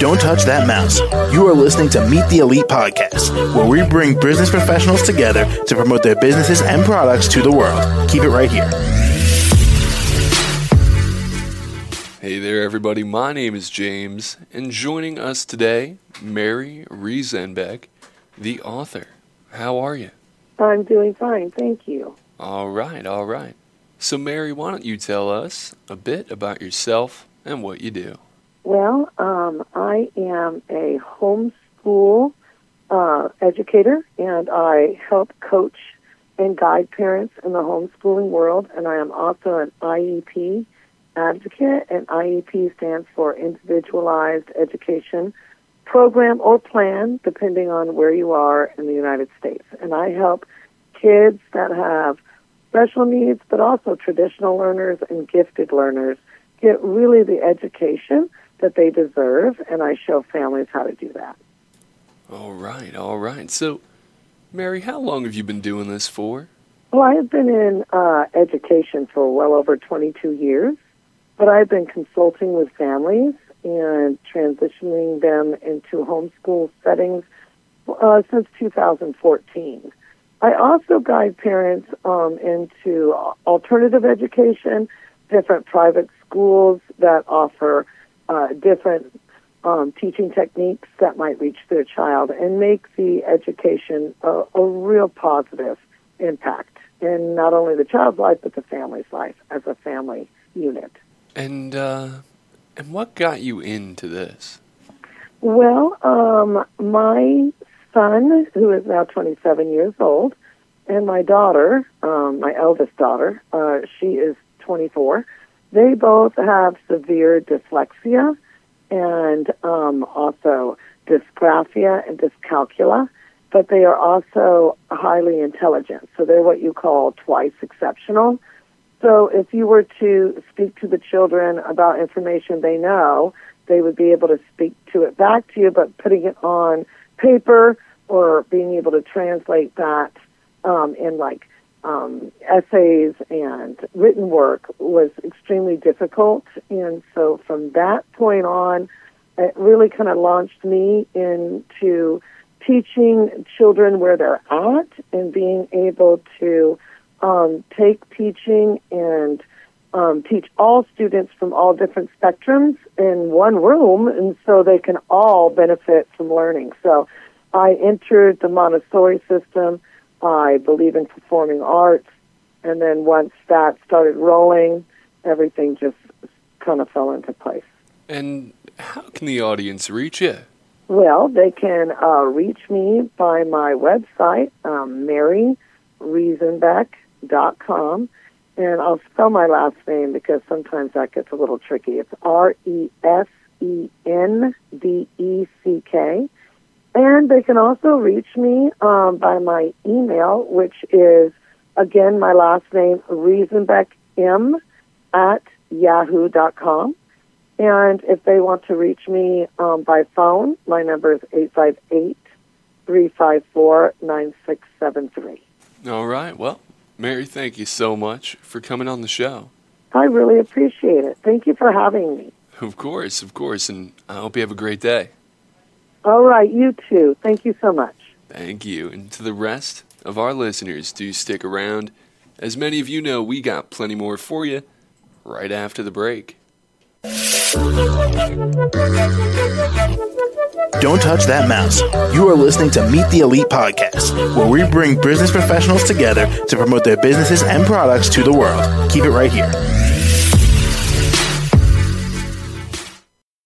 Don't touch that mouse. You are listening to Meet the Elite Podcast, where we bring business professionals together to promote their businesses and products to the world. Keep it right here. Hey there, everybody. My name is James, and joining us today, Mary Riesenbeck, the author. How are you? I'm doing fine, thank you. All right, all right. So, Mary, why don't you tell us a bit about yourself and what you do? Well, um, I am a homeschool uh, educator, and I help coach and guide parents in the homeschooling world. And I am also an IEP advocate, and IEP stands for Individualized Education Program or Plan, depending on where you are in the United States. And I help kids that have special needs, but also traditional learners and gifted learners get really the education that they deserve, and I show families how to do that. All right, all right. So, Mary, how long have you been doing this for? Well, I have been in uh, education for well over 22 years, but I've been consulting with families and transitioning them into homeschool settings uh, since 2014. I also guide parents um, into alternative education, different private schools that offer uh, different um, teaching techniques that might reach their child and make the education a, a real positive impact in not only the child's life but the family's life as a family unit. And uh, and what got you into this? Well, um, my son, who is now 27 years old, and my daughter, um, my eldest daughter, uh, she is 24 they both have severe dyslexia and um, also dysgraphia and dyscalculia, but they are also highly intelligent. So they're what you call twice exceptional. So if you were to speak to the children about information they know, they would be able to speak to it back to you, but putting it on paper or being able to translate that um, in like um, essays and written work was extremely difficult. And so from that point on, it really kind of launched me into teaching children where they're at and being able to um, take teaching and um, teach all students from all different spectrums in one room, and so they can all benefit from learning. So I entered the Montessori system I believe in performing arts. And then once that started rolling, everything just kind of fell into place. And how can the audience reach you? Well, they can uh, reach me by my website, um, maryriesenbeck.com. And I'll spell my last name because sometimes that gets a little tricky. It's R E S E N B E C K. And they can also reach me um, by my email, which is, again, my last name, riesenbeckm at yahoo.com. And if they want to reach me um, by phone, my number is 858 354 9673. All right. Well, Mary, thank you so much for coming on the show. I really appreciate it. Thank you for having me. Of course, of course. And I hope you have a great day. All right, you too. Thank you so much. Thank you. And to the rest of our listeners, do stick around. As many of you know, we got plenty more for you right after the break. Don't touch that mouse. You are listening to Meet the Elite Podcast, where we bring business professionals together to promote their businesses and products to the world. Keep it right here.